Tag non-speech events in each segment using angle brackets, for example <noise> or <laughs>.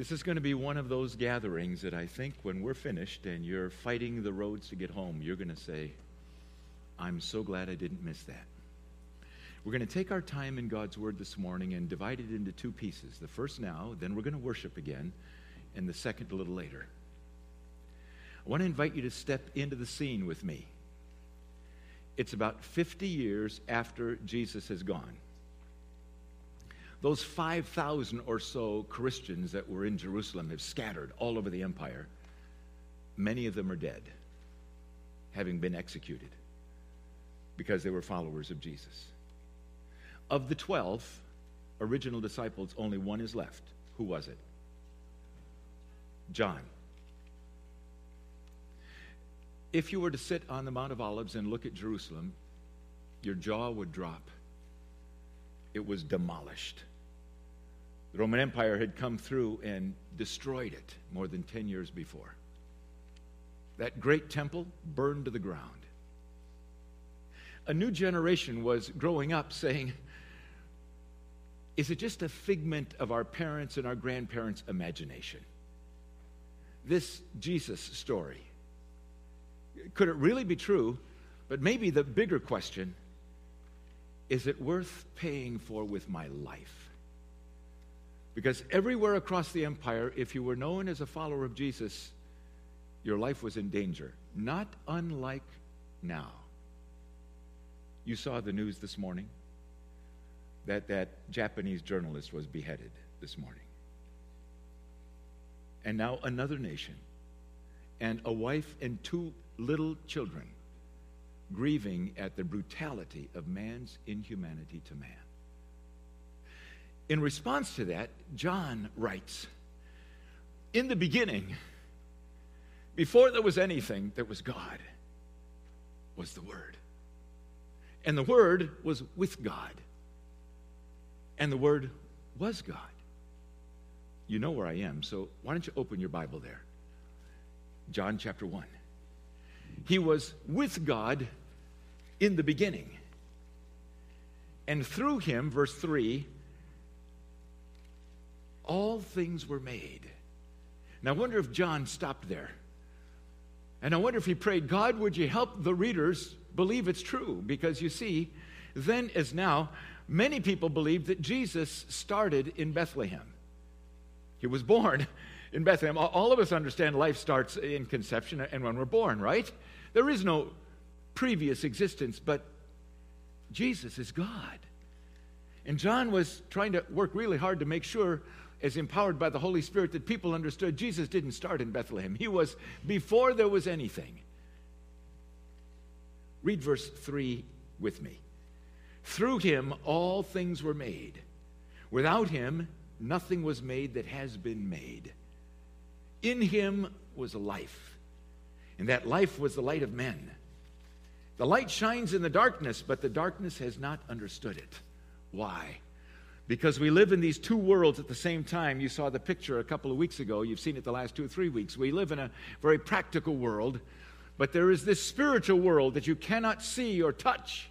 This is going to be one of those gatherings that I think when we're finished and you're fighting the roads to get home, you're going to say, I'm so glad I didn't miss that. We're going to take our time in God's Word this morning and divide it into two pieces. The first now, then we're going to worship again, and the second a little later. I want to invite you to step into the scene with me. It's about 50 years after Jesus has gone. Those 5,000 or so Christians that were in Jerusalem have scattered all over the empire. Many of them are dead, having been executed because they were followers of Jesus. Of the 12 original disciples, only one is left. Who was it? John. If you were to sit on the Mount of Olives and look at Jerusalem, your jaw would drop. It was demolished. The Roman Empire had come through and destroyed it more than 10 years before. That great temple burned to the ground. A new generation was growing up saying, Is it just a figment of our parents' and our grandparents' imagination? This Jesus story. Could it really be true? But maybe the bigger question is it worth paying for with my life? Because everywhere across the empire, if you were known as a follower of Jesus, your life was in danger. Not unlike now. You saw the news this morning that that Japanese journalist was beheaded this morning. And now another nation, and a wife and two little children grieving at the brutality of man's inhumanity to man. In response to that, John writes In the beginning, before there was anything, there was God, was the Word. And the Word was with God. And the Word was God. You know where I am, so why don't you open your Bible there? John chapter 1. He was with God in the beginning. And through him, verse 3, all things were made. Now, I wonder if John stopped there. And I wonder if he prayed, God, would you help the readers believe it's true? Because you see, then as now, many people believe that Jesus started in Bethlehem. He was born <laughs> in Bethlehem. All of us understand life starts in conception and when we're born, right? There is no previous existence, but Jesus is God. And John was trying to work really hard to make sure as empowered by the Holy Spirit that people understood Jesus didn't start in Bethlehem. He was before there was anything. Read verse 3 with me. Through him all things were made. Without him nothing was made that has been made. In him was life, and that life was the light of men. The light shines in the darkness, but the darkness has not understood it. Why? Because we live in these two worlds at the same time. You saw the picture a couple of weeks ago. You've seen it the last two or three weeks. We live in a very practical world, but there is this spiritual world that you cannot see or touch.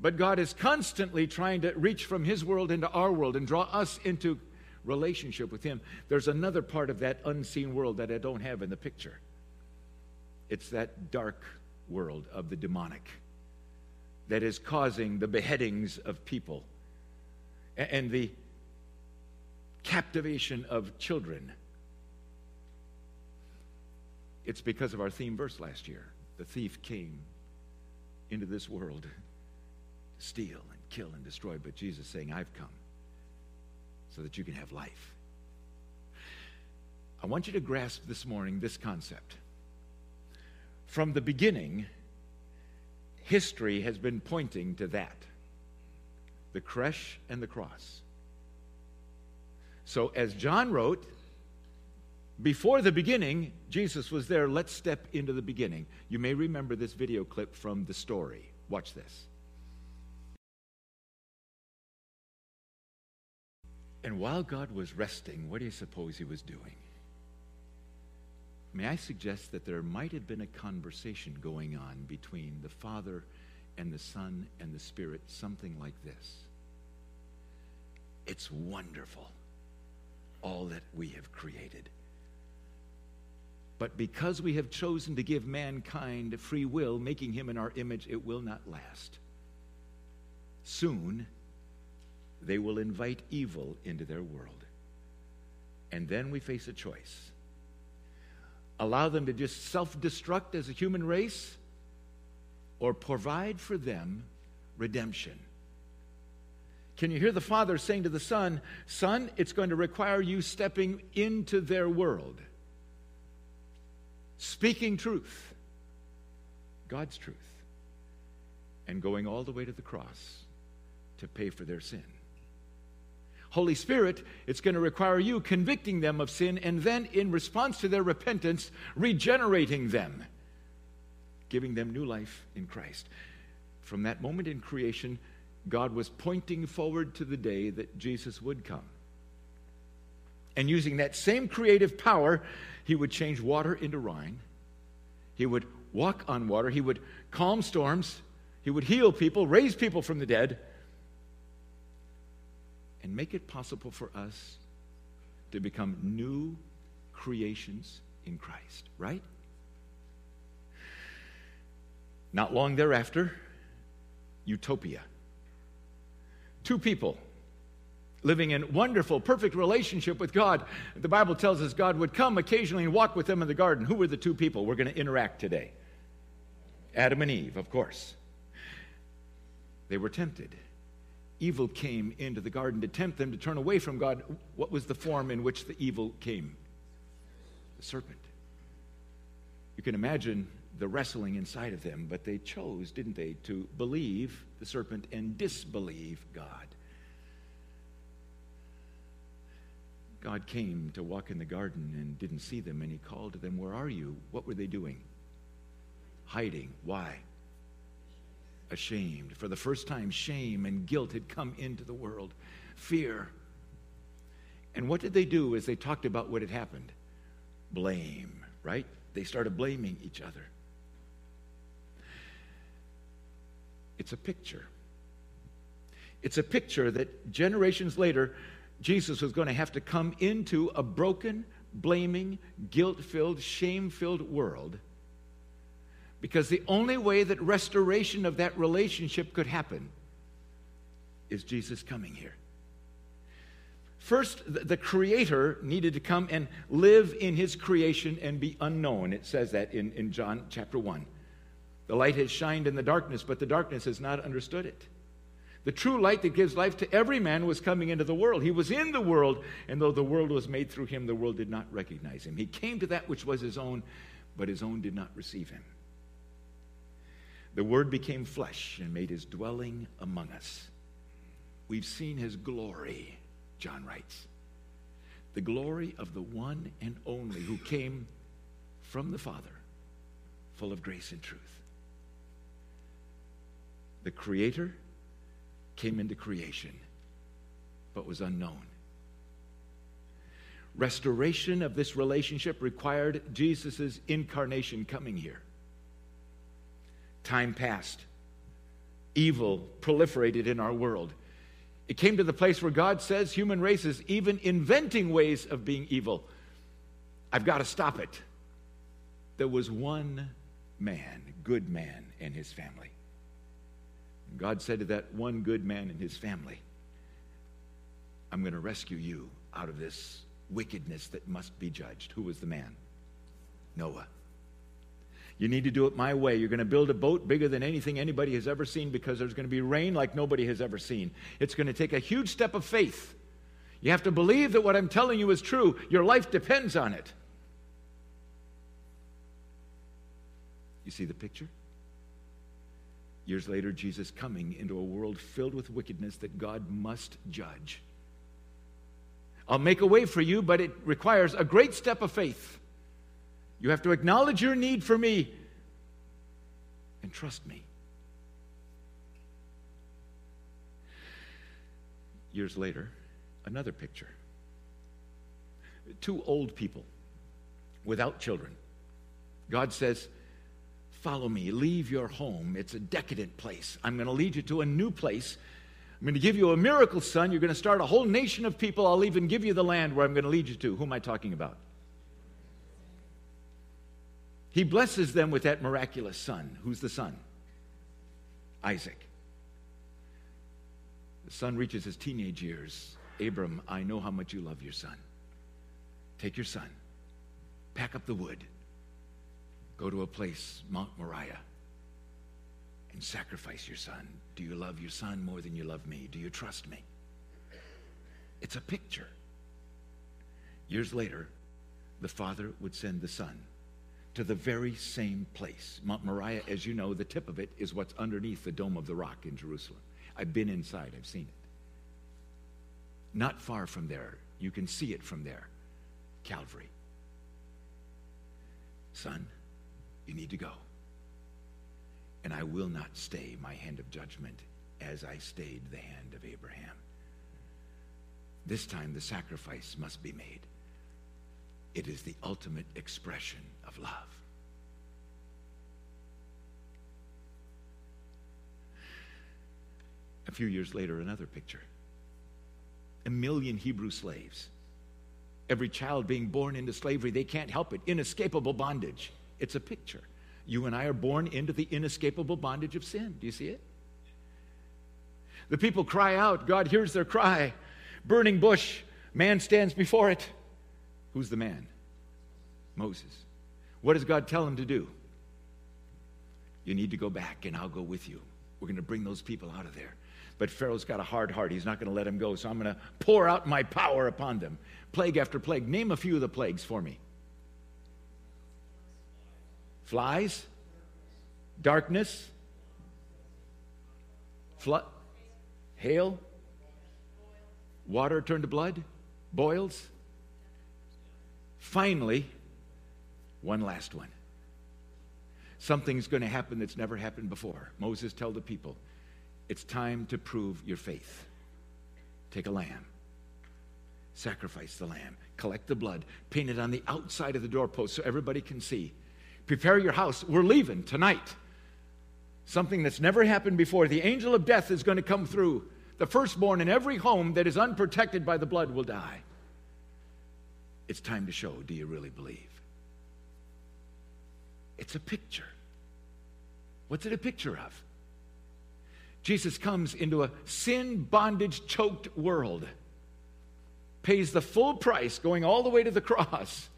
But God is constantly trying to reach from His world into our world and draw us into relationship with Him. There's another part of that unseen world that I don't have in the picture. It's that dark world of the demonic that is causing the beheadings of people and the captivation of children. It's because of our theme verse last year. The thief came into this world to steal and kill and destroy, but Jesus saying, I've come so that you can have life. I want you to grasp this morning this concept. From the beginning, history has been pointing to that the creche and the cross. So, as John wrote, before the beginning, Jesus was there. Let's step into the beginning. You may remember this video clip from the story. Watch this. And while God was resting, what do you suppose he was doing? May I suggest that there might have been a conversation going on between the Father and the Son and the Spirit, something like this. It's wonderful. all that we have created. But because we have chosen to give mankind free will, making him in our image, it will not last. Soon, they will invite evil into their world. And then we face a choice allow them to just self destruct as a human race, or provide for them redemption. Can you hear the Father saying to the Son, Son, it's going to require you stepping into their world, speaking truth, God's truth, and going all the way to the cross to pay for their sin? Holy Spirit, it's going to require you convicting them of sin and then, in response to their repentance, regenerating them, giving them new life in Christ. From that moment in creation, God was pointing forward to the day that Jesus would come. And using that same creative power, he would change water into wine. He would walk on water. He would calm storms. He would heal people, raise people from the dead and make it possible for us to become new creations in Christ, right? Not long thereafter, utopia. Two people living in wonderful, perfect relationship with God. The Bible tells us God would come occasionally and walk with them in the garden. Who were the two people we're going to interact today? Adam and Eve, of course. They were tempted evil came into the garden to tempt them to turn away from God, what was the form in which the evil came? The serpent. You can imagine the wrestling inside of them, but they chose, didn't they, to believe the serpent and disbelieve God. God came to walk in the garden and didn't see them, and he called to them, Where are you? What were they doing? Hiding. Why? ashamed. For the first time, shame and guilt had come into the world, fear. And what did they do as they talked about what had happened? Blame, right? They started blaming each other. It's a picture. It's a picture that generations later, Jesus was going to have to come into a broken, blaming, guilt filled, shame filled world because the only way that restoration of that relationship could happen is Jesus coming here. First, the Creator needed to come and live in His creation and be unknown. It says that in, in John chapter 1. The light has shined in the darkness, but the darkness has not understood it. The true light that gives life to every man was coming into the world. He was in the world, and though the world was made through him, the world did not recognize him. He came to that which was his own, but his own did not receive him. The Word became flesh and made his dwelling among us. We've seen his glory, John writes. The glory of the one and only who came from the Father, full of grace and truth. The Creator came into creation, but was unknown. Restoration of this relationship required Jesus' incarnation coming here. Time passed. Evil proliferated in our world. It came to the place where God says human race is even inventing ways of being evil. I've got to stop it. There was one man, good man, and his family. God said to that one good man and his family, I'm going to rescue you out of this wickedness that must be judged. Who was the man? Noah. You need to do it my way. You're going to build a boat bigger than anything anybody has ever seen because there's going to be rain like nobody has ever seen. It's going to take a huge step of faith. You have to believe that what I'm telling you is true. Your life depends on it. You see the picture? Years later, Jesus coming into a world filled with wickedness that God must judge. I'll make a way for you, but it requires a great step of faith. You have to acknowledge your need for me and trust me. Years later, another picture. Two old people without children. God says, Follow me, leave your home. It's a decadent place. I'm going to lead you to a new place, I'm going to give you a miracle son. You're going to start a whole nation of people. I'll even give you the land where I'm going to lead you to. Who am I talking about? He blesses them with that miraculous son. Who's the son? Isaac. The son reaches his teenage years. Abram, I know how much you love your son. Take your son, pack up the wood, go to a place, Mount Moriah, and sacrifice your son. Do you love your son more than you love me? Do you trust me? It's a picture. Years later, the father would send the son to the very same place. Mount Moriah, as you know, the tip of it is what's underneath the Dome of the Rock in Jerusalem. I've been inside, I've seen it. Not far from there, you can see it from there Calvary. Son, you need to go. And I will not stay my hand of judgment as I stayed the hand of Abraham. This time the sacrifice must be made. It is the ultimate expression of love. A few years later, another picture. A million Hebrew slaves. Every child being born into slavery, they can't help it. Inescapable bondage. It's a picture. You and I are born into the inescapable bondage of sin. Do you see it? The people cry out, God hears their cry. Burning bush, man stands before it. Who's the man? Moses. What does God tell him to do? You need to go back, and I'll go with you. We're going to bring those people out of there. But Pharaoh's got a hard heart. He's not going to let them go, so I'm going to pour out my power upon them. Plague after plague. Name a few of the plagues for me flies, darkness, flood, hail, water turned to blood, boils. Finally, one last one. Something's going to happen that's never happened before. Moses told the people, it's time to prove your faith. Take a lamb, sacrifice the lamb, collect the blood, paint it on the outside of the doorpost so everybody can see. Prepare your house. We're leaving tonight. Something that's never happened before. The angel of death is going to come through. The firstborn in every home that is unprotected by the blood will die. It's time to show do you really believe? It's a picture. What's it a picture of? Jesus comes into a sin bondage choked world, pays the full price going all the way to the cross.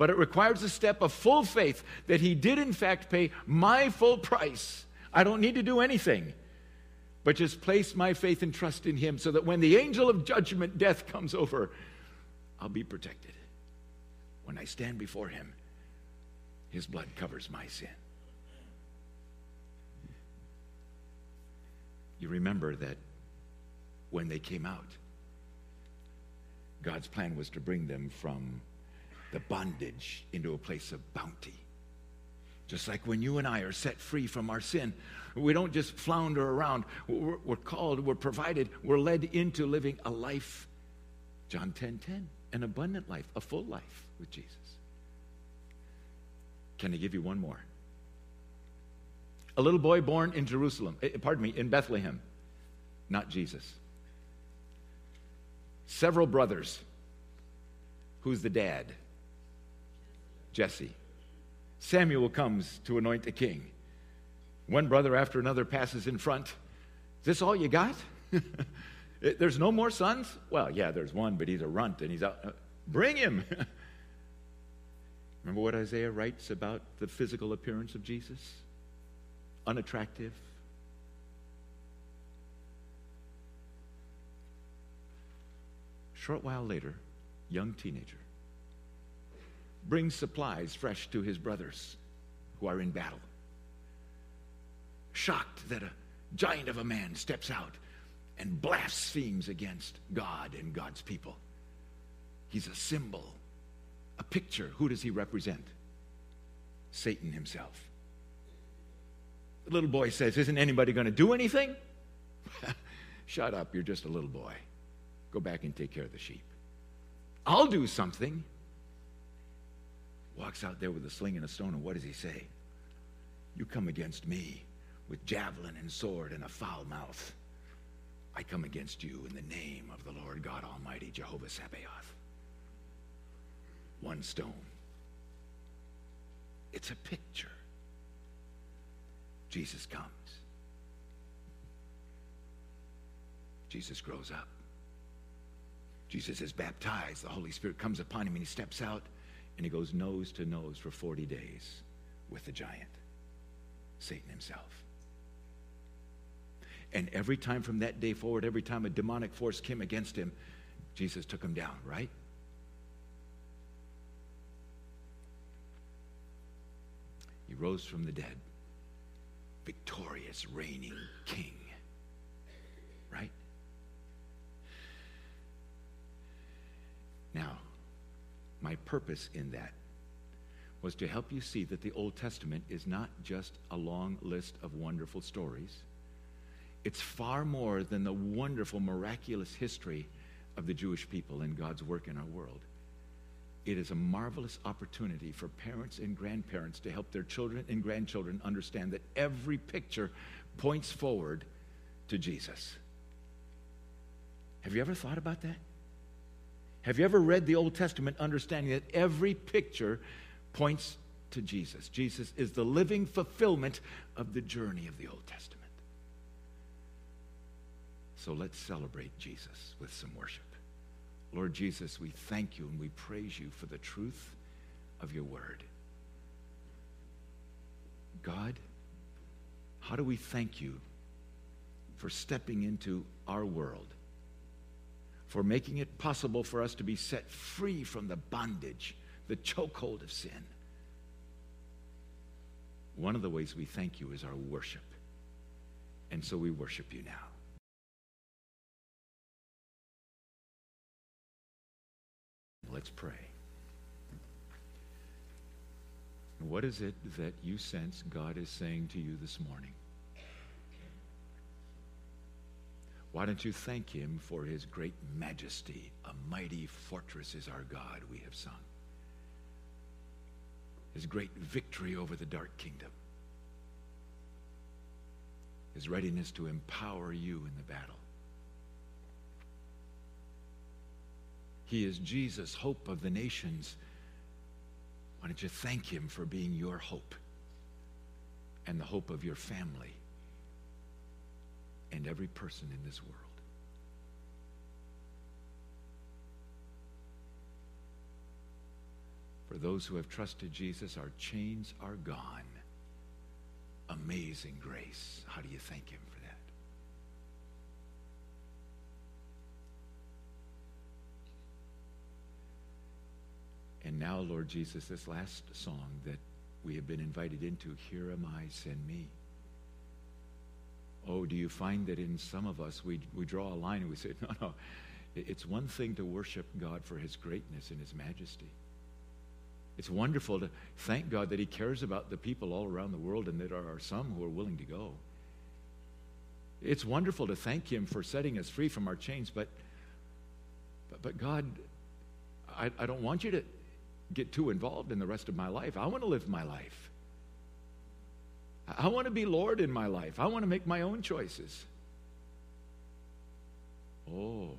But it requires a step of full faith that he did, in fact, pay my full price. I don't need to do anything, but just place my faith and trust in him so that when the angel of judgment, death, comes over, I'll be protected. When I stand before him, his blood covers my sin. You remember that when they came out, God's plan was to bring them from the bondage into a place of bounty. Just like when you and I are set free from our sin, we don't just flounder around. We're, we're called, we're provided, we're led into living a life, John 10 10, an abundant life, a full life with Jesus. Can I give you one more? A little boy born in Jerusalem, eh, pardon me, in Bethlehem, not Jesus. Several brothers. Who's the dad? Jesse. Samuel comes to anoint a king. One brother after another passes in front. Is this all you got? <laughs> there's no more sons? Well, yeah, there's one, but he's a runt and he's out. Uh, bring him. <laughs> Remember what Isaiah writes about the physical appearance of Jesus? Unattractive. Short while later, young teenager brings supplies fresh to his brothers who are in battle. Shocked that a giant of a man steps out and blasphemes against God and God's people. He's a symbol a picture. Who does he represent? Satan himself. The little boy says, Isn't anybody going to do anything? <laughs> Shut up, you're just a little boy. Go back and take care of the sheep. I'll do something. Walks out there with a sling and a stone, and what does he say? You come against me with javelin and sword and a foul mouth. I come against you in the name of the Lord God Almighty, Jehovah Sabaoth. One stone. It's a picture. Jesus comes. Jesus grows up. Jesus is baptized. The Holy Spirit comes upon him and he steps out and he goes nose to nose for 40 days with the giant, Satan himself. And every time from that day forward, every time a demonic force came against him, Jesus took him down, right? He rose from the dead, victorious, reigning king, right? Now, my purpose in that was to help you see that the Old Testament is not just a long list of wonderful stories. It's far more than the wonderful, miraculous history of the Jewish people and God's work in our world. It is a marvelous opportunity for parents and grandparents to help their children and grandchildren understand that every picture points forward to Jesus. Have you ever thought about that? Have you ever read the Old Testament understanding that every picture points to Jesus? Jesus is the living fulfillment of the journey of the Old Testament. So let's celebrate Jesus with some worship. Lord Jesus, we thank you and we praise you for the truth of your word. God, how do we thank you for stepping into our world? For making it possible for us to be set free from the bondage, the chokehold of sin. One of the ways we thank you is our worship. And so we worship you now. Let's pray. What is it that you sense God is saying to you this morning? Why don't you thank him for his great majesty? A mighty fortress is our God, we have sung. His great victory over the dark kingdom. His readiness to empower you in the battle. He is Jesus, hope of the nations. Why don't you thank him for being your hope and the hope of your family and every person in this world. For those who have trusted Jesus, our chains are gone. Amazing grace. How do you thank Him for that? And now, Lord Jesus, this last song that we have been invited into, Here Am I, Send Me. Oh, do you find that in some of us we, we draw a line and we say, <laughs> no, no, it's one thing to worship God for his greatness and his majesty. It's wonderful to thank God that he cares about the people all around the world and that there are some who are willing to go. It's wonderful to thank him for setting us free from our chains, but, but, but God, I, I don't want you to get too involved in the rest of my life. I want to live my life. I want to be Lord in my life. I want to make my own choices. Oh.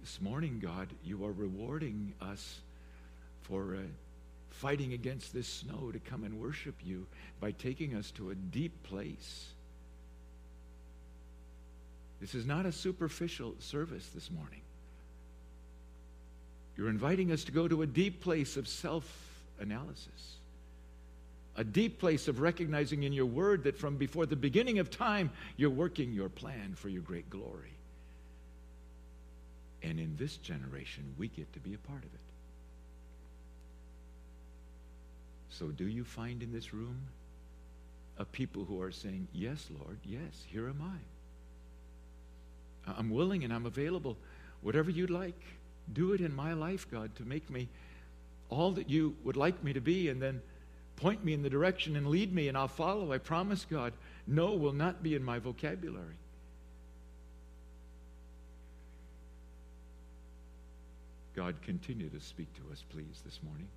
This morning, God, you are rewarding us for uh, fighting against this snow to come and worship you by taking us to a deep place. This is not a superficial service this morning. You're inviting us to go to a deep place of self analysis a deep place of recognizing in your word that from before the beginning of time, you're working your plan for your great glory. And in this generation, we get to be a part of it. So, do you find in this room a people who are saying, Yes, Lord, yes, here am I. I'm willing and I'm available. Whatever you'd like, do it in my life, God, to make me all that you would like me to be, and then Point me in the direction and lead me, and I'll follow. I promise, God. No will not be in my vocabulary. God, continue to speak to us, please, this morning.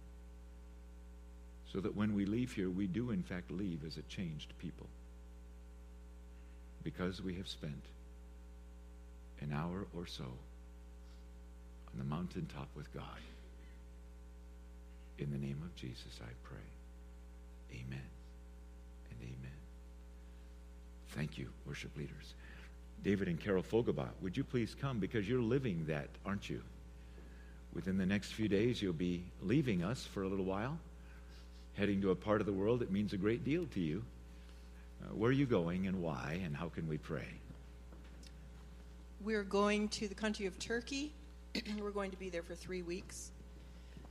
So that when we leave here, we do, in fact, leave as a changed people. because we have spent an hour or so on the mountaintop with God. In the name of Jesus, I pray. Amen and amen. Thank you, worship leaders. David and Carol Fogelbach, would you please come because you're living that, aren't you? Within the next few days, you'll be leaving us for a little while, heading to a part of the world that means a great deal to you. Uh, where are you going and why, and how can we pray? We're going to the country of Turkey. <clears throat> We're going to be there for three weeks.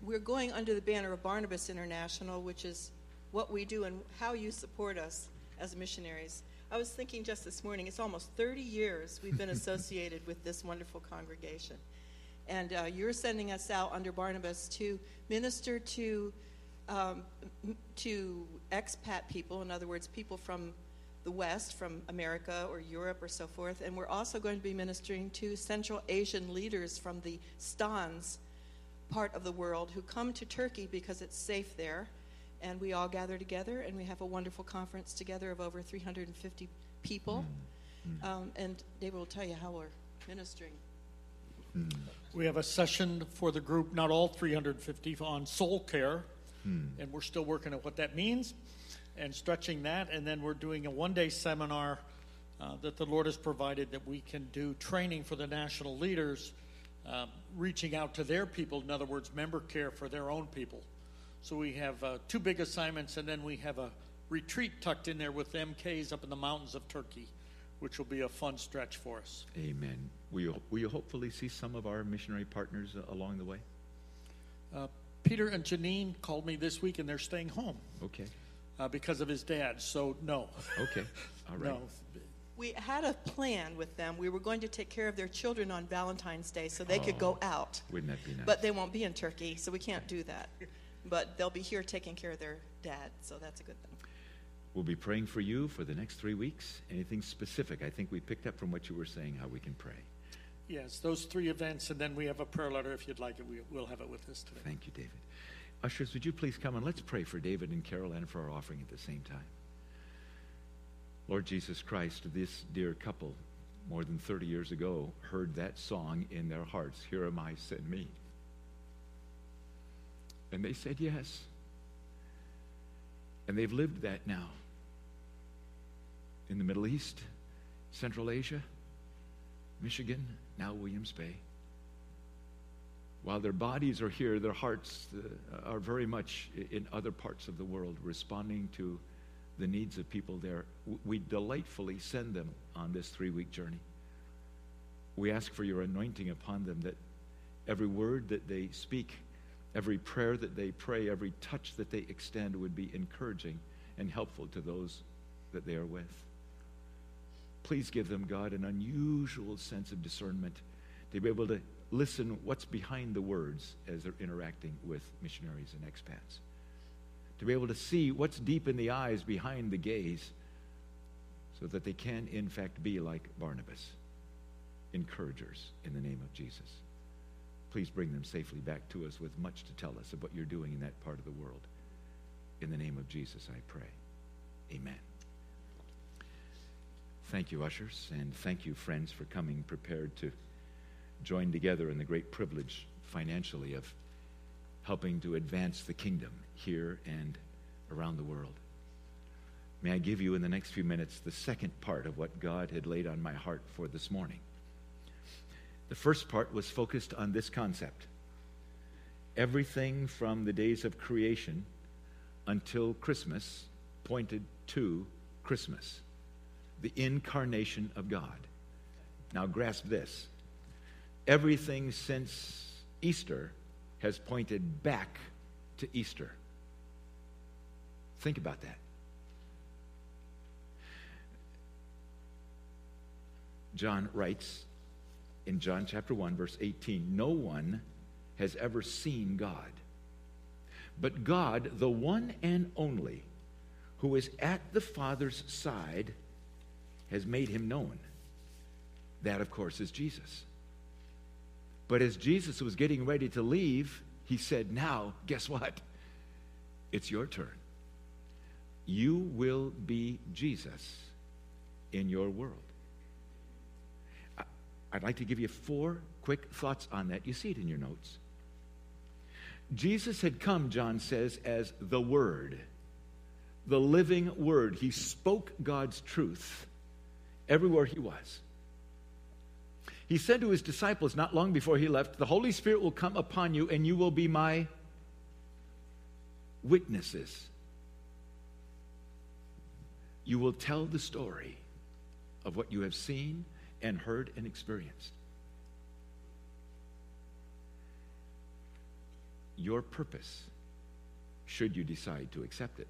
We're going under the banner of Barnabas International, which is what we do and how you support us as missionaries. I was thinking just this morning, it's almost 30 years we've been <laughs> associated with this wonderful congregation. And uh, you're sending us out under Barnabas to minister to, um, to expat people, in other words, people from the West, from America or Europe or so forth. And we're also going to be ministering to Central Asian leaders from the Stans part of the world who come to Turkey because it's safe there. And we all gather together and we have a wonderful conference together of over 350 people. Mm-hmm. Um, and David will tell you how we're ministering. Mm. We have a session for the group, not all 350, on soul care. Mm. And we're still working at what that means and stretching that. And then we're doing a one day seminar uh, that the Lord has provided that we can do training for the national leaders, uh, reaching out to their people, in other words, member care for their own people. So we have uh, two big assignments, and then we have a retreat tucked in there with MKs up in the mountains of Turkey, which will be a fun stretch for us. Amen. Will you, will you hopefully see some of our missionary partners uh, along the way? Uh, Peter and Janine called me this week, and they're staying home. Okay uh, because of his dad. So, no. Okay. <laughs> All right. No. We had a plan with them. We were going to take care of their children on Valentine's Day so they oh, could go oh, out. Wouldn't that be nice? But they won't be in Turkey, so we can't do that. But they'll be here taking care of their dad, so that's a good thing. We'll be praying for you for the next three weeks. Anything specific? I think we picked up from what you were saying how we can pray. Yes, those three events, and then we have a prayer letter if you'd like it. We, will have it with us today. Thank you, David. Ushers, would you please come and let's pray for David and Carol and for our offering at the same time. Lord Jesus Christ, this dear couple, more than 30 years ago, heard that song in their hearts Here am I, send me. And they said yes. And they've lived that now in the Middle East, Central Asia, Michigan, now Williams Bay. While their bodies are here, their hearts uh, are very much in other parts of the world, responding to the needs of people there. We delightfully send them on this three week journey. We ask for your anointing upon them that every word that they speak, every prayer that they pray, every touch that they extend would be encouraging and helpful to those that they are with. Please give them, God, an unusual sense of discernment to be able to listen what's behind the words as they're interacting with missionaries and expats. To be able to see what's deep in the eyes behind the gaze so that they can, in fact, be like Barnabas, encouragers in the name of Jesus. Please bring them safely back to us with much to tell us of what you're doing in that part of the world. In the name of Jesus, I pray. Amen. Thank you, ushers, and thank you, friends, for coming prepared to join together in the great privilege financially of helping to advance the kingdom here and around the world. May I give you in the next few minutes the second part of what God had laid on my heart for this morning. The first part was focused on this concept everything from the days of creation until Christmas pointed to Christmas, the incarnation of God. Now, grasp this everything since Easter has pointed back to Easter. Think about that. John writes in John chapter 1, verse 18 No one has ever seen God, but God, the one and only, who is at the Father's side, has made him known. That, of course, is Jesus. But as Jesus was getting ready to leave, he said, Now, guess what? It's your turn. You will be Jesus in your world. I'd like to give you four quick thoughts on that. You see it in your notes. Jesus had come, John says, as the Word, the living Word. He spoke God's truth everywhere he was. He said to his disciples not long before he left, The Holy Spirit will come upon you, and you will be my witnesses. You will tell the story of what you have seen and heard and experienced. Your purpose, should you decide to accept it,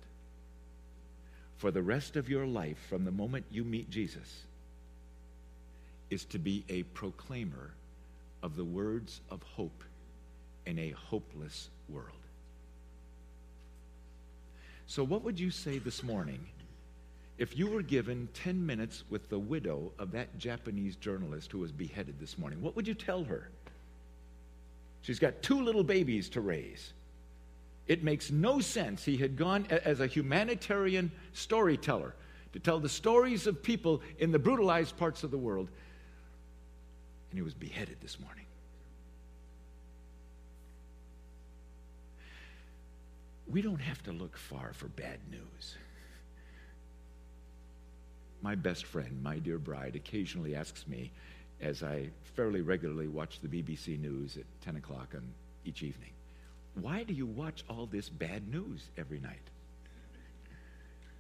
for the rest of your life from the moment you meet Jesus, is to be a proclaimer of the words of hope in a hopeless world. So, what would you say this morning if you were given 10 minutes with the widow of that Japanese journalist who was beheaded this morning, what would you tell her? She's got two little babies to raise. It makes no sense. He had gone as a humanitarian storyteller to tell the stories of people in the brutalized parts of the world, and he was beheaded this morning. We don't have to look far for bad news my best friend, my dear bride, occasionally asks me, as I fairly regularly watch the BBC News at 10 o'clock on each evening, why do you watch all this bad news every night?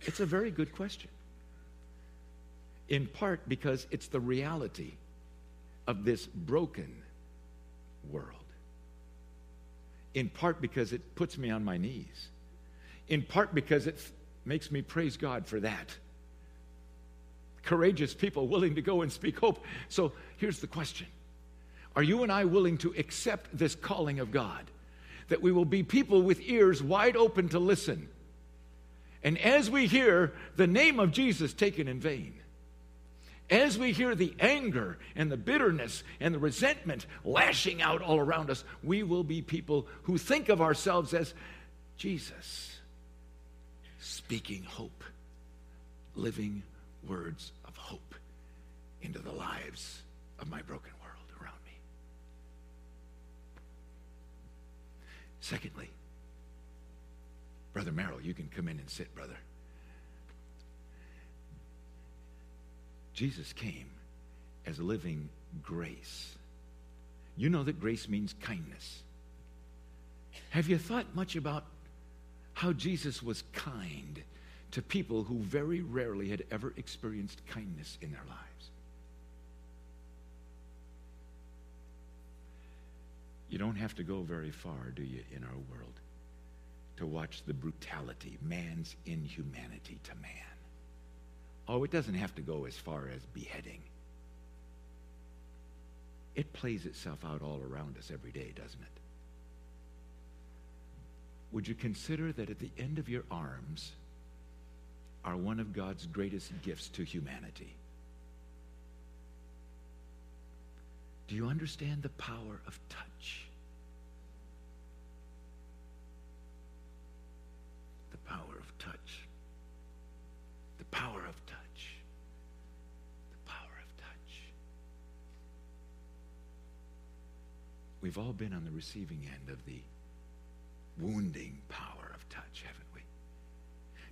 It's a very good question. In part because it's the reality of this broken world. In part because it puts me on my knees. In part because it makes me praise God for that courageous people willing to go and speak hope. So here's the question Are you and I willing to accept this calling of God? That we will be people with ears wide open to listen. And as we hear the name of Jesus taken in vain, as we hear the anger and the bitterness and the resentment lashing out all around us, we will be people who think of ourselves as Jesus, speaking hope, living words of hope into the lives of my broken world around me. Secondly, Brother Merrill, you can come in and sit, brother. Jesus came as a living grace. You know that grace means kindness. Have you thought much about how Jesus was kind to people who very rarely had ever experienced kindness in their lives. You don't have to go very far, do you, in our world, to watch the brutality, man's inhumanity to man. Oh, it doesn't have to go as far as beheading. It plays itself out all around us every day, doesn't it? Would you consider that at the end of your arms, are one of God's greatest gifts to humanity. Do you understand the power of touch? The power of touch. The power of touch. The power of touch. We've all been on the receiving end of the wounding power of touch, haven't?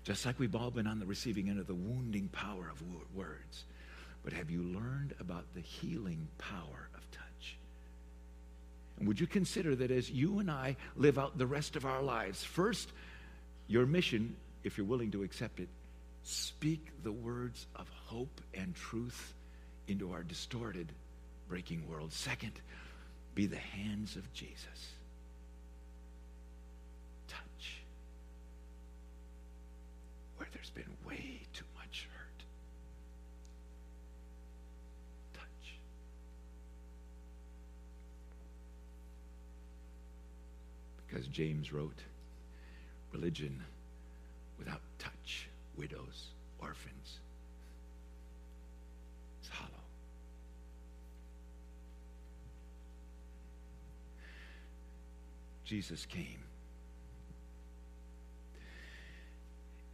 Just like we've all been on the receiving end of the wounding power of words. But have you learned about the healing power of touch? And would you consider that as you and I live out the rest of our lives, first, your mission, if you're willing to accept it, speak the words of hope and truth into our distorted, breaking world. Second, be the hands of Jesus there's been way too much hurt. Touch. Because James wrote, religion without touch, widows, orphans, is hollow. Jesus came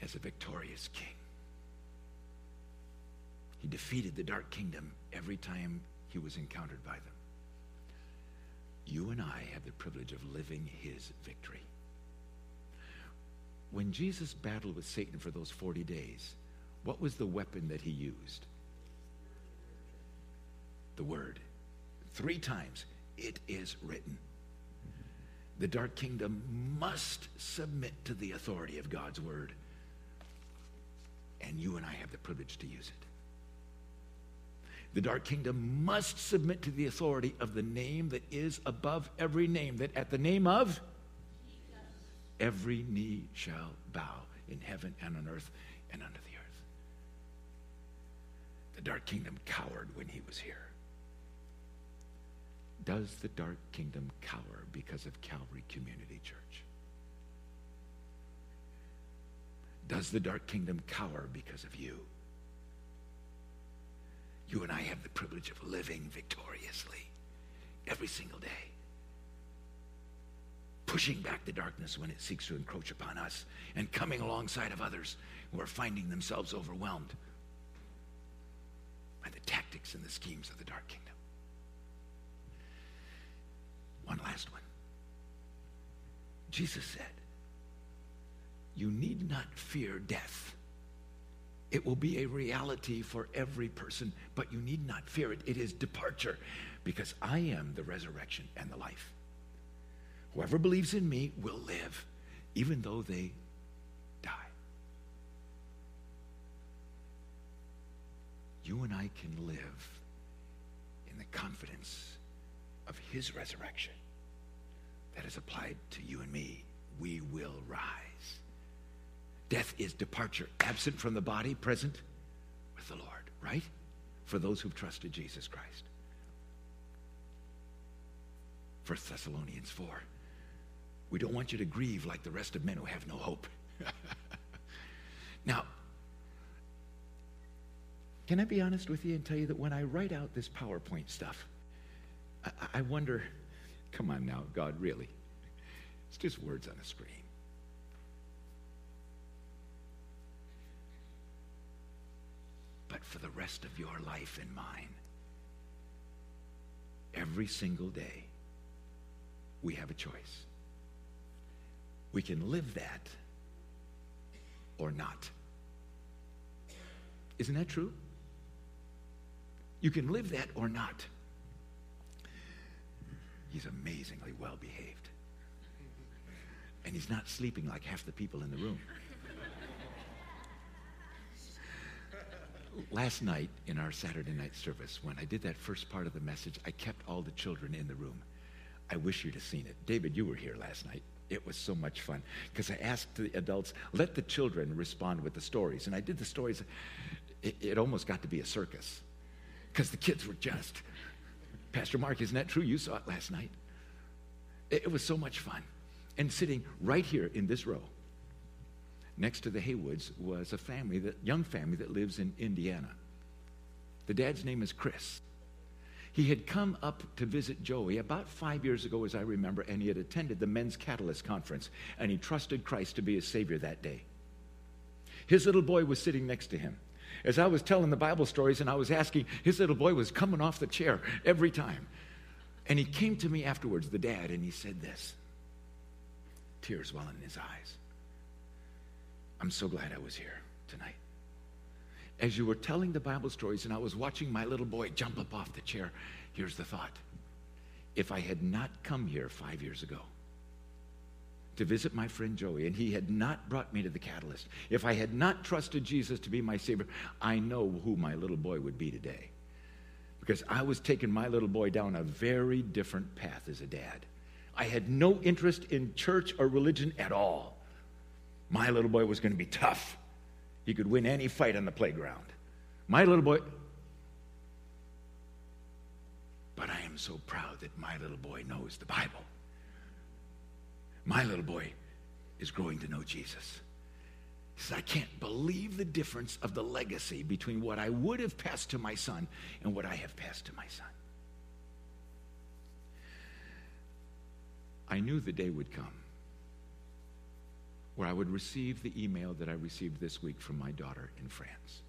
as a victorious king. He defeated the dark kingdom every time he was encountered by them. You and I have the privilege of living his victory. When Jesus battled with Satan for those 40 days, what was the weapon that he used? The word. Three times, it is written. The dark kingdom must submit to the authority of God's word. And you and I have the privilege to use it. The dark kingdom must submit to the authority of the name that is above every name, that at the name of every knee shall bow in heaven and on earth and under the earth. The dark kingdom cowered when he was here. Does the dark kingdom cower because of Calvary Community Church? Does the dark kingdom cower because of you? You and I have the privilege of living victoriously every single day. Pushing back the darkness when it seeks to encroach upon us and coming alongside of others who are finding themselves overwhelmed by the tactics and the schemes of the dark kingdom. One last one. Jesus said, You need not fear death. It will be a reality for every person, but you need not fear it. It is departure because I am the resurrection and the life. Whoever believes in me will live, even though they die. You and I can live in the confidence of his resurrection that is applied to you and me. We. Death is departure, absent from the body, present with the Lord, right? For those who've trusted Jesus Christ. 1 Thessalonians 4. We don't want you to grieve like the rest of men who have no hope. <laughs> now, can I be honest with you and tell you that when I write out this PowerPoint stuff, I, I wonder, come on now, God, really? It's just words on a screen. But for the rest of your life and mine. Every single day, we have a choice. We can live that or not. Isn't that true? You can live that or not. He's amazingly well behaved. And he's not sleeping like half the people in the room. Last night in our Saturday night service, when I did that first part of the message, I kept all the children in the room. I wish you'd have seen it. David, you were here last night. It was so much fun because I asked the adults, let the children respond with the stories. And I did the stories. It, it almost got to be a circus because the kids were just, Pastor Mark, isn't that true? You saw it last night. It, it was so much fun. And sitting right here in this row next to the Haywoods was a family, that young family that lives in Indiana. The dad's name is Chris. He had come up to visit Joey about five years ago, as I remember, and he had attended the Men's Catalyst Conference, and he trusted Christ to be his Savior that day. His little boy was sitting next to him. As I was telling the Bible stories and I was asking, his little boy was coming off the chair every time. And he came to me afterwards, the dad, and he said this tears welling in his eyes. I'm so glad I was here tonight. As you were telling the Bible stories and I was watching my little boy jump up off the chair, here's the thought. If I had not come here five years ago to visit my friend Joey and he had not brought me to the catalyst, if I had not trusted Jesus to be my Savior, I know who my little boy would be today. Because I was taking my little boy down a very different path as a dad. I had no interest in church or religion at all. My little boy was going to be tough. He could win any fight on the playground. My little boy. But I am so proud that my little boy knows the Bible. My little boy is growing to know Jesus. He says, I can't believe the difference of the legacy between what I would have passed to my son and what I have passed to my son. I knew the day would come where I would receive the email that I received this week from my daughter in France.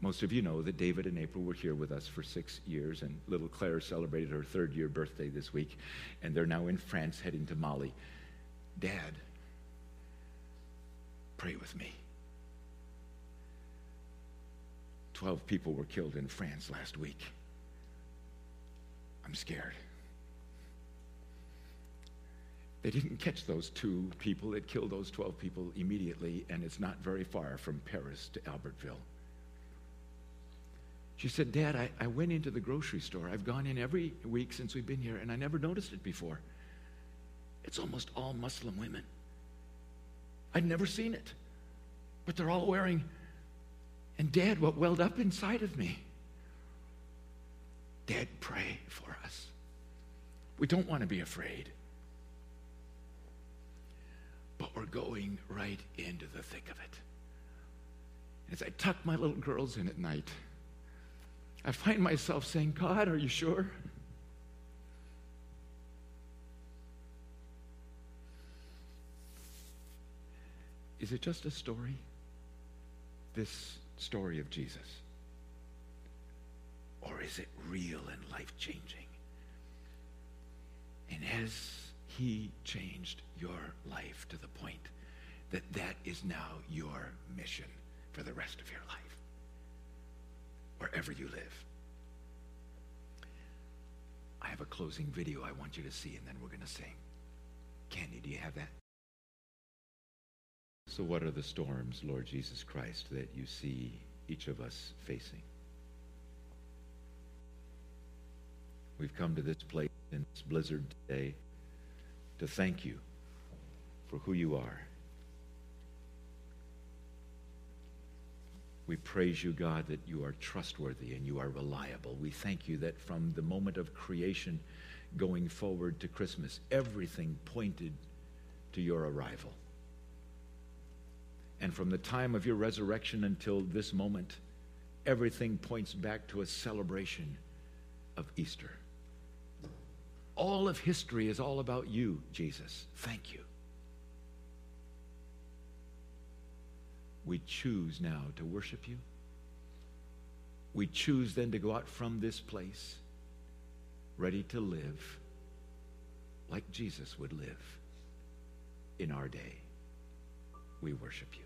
Most of you know that David and April were here with us for six years, and little Claire celebrated her third year birthday this week, and they're now in France heading to Mali. Dad, pray with me. Twelve people were killed in France last week. I'm scared. They didn't catch those two people that killed those 12 people immediately, and it's not very far from Paris to Albertville. She said, Dad, I, I went into the grocery store. I've gone in every week since we've been here, and I never noticed it before. It's almost all Muslim women. I'd never seen it. But they're all wearing. And, Dad, what welled up inside of me? Dad, pray for us. We don't want to be afraid. But we're going right into the thick of it. As I tuck my little girls in at night, I find myself saying, God, are you sure? Is it just a story? This story of Jesus? Or is it real and life changing? And has he changed your life to the point that that is now your mission for the rest of your life? wherever you live. I have a closing video I want you to see, and then we're going to sing. Candy, do you have that? So, what are the storms, Lord Jesus Christ, that you see each of us facing? We've come to this place in this blizzard today to thank you for who you are We praise you, God, that you are trustworthy and you are reliable. We thank you that from the moment of creation going forward to Christmas, everything pointed to your arrival. And from the time of your resurrection until this moment, everything points back to a celebration of Easter. All of history is all about you, Jesus. Thank you. we choose now to worship you. We choose then to go out from this place ready to live like Jesus would live in our day. We worship you.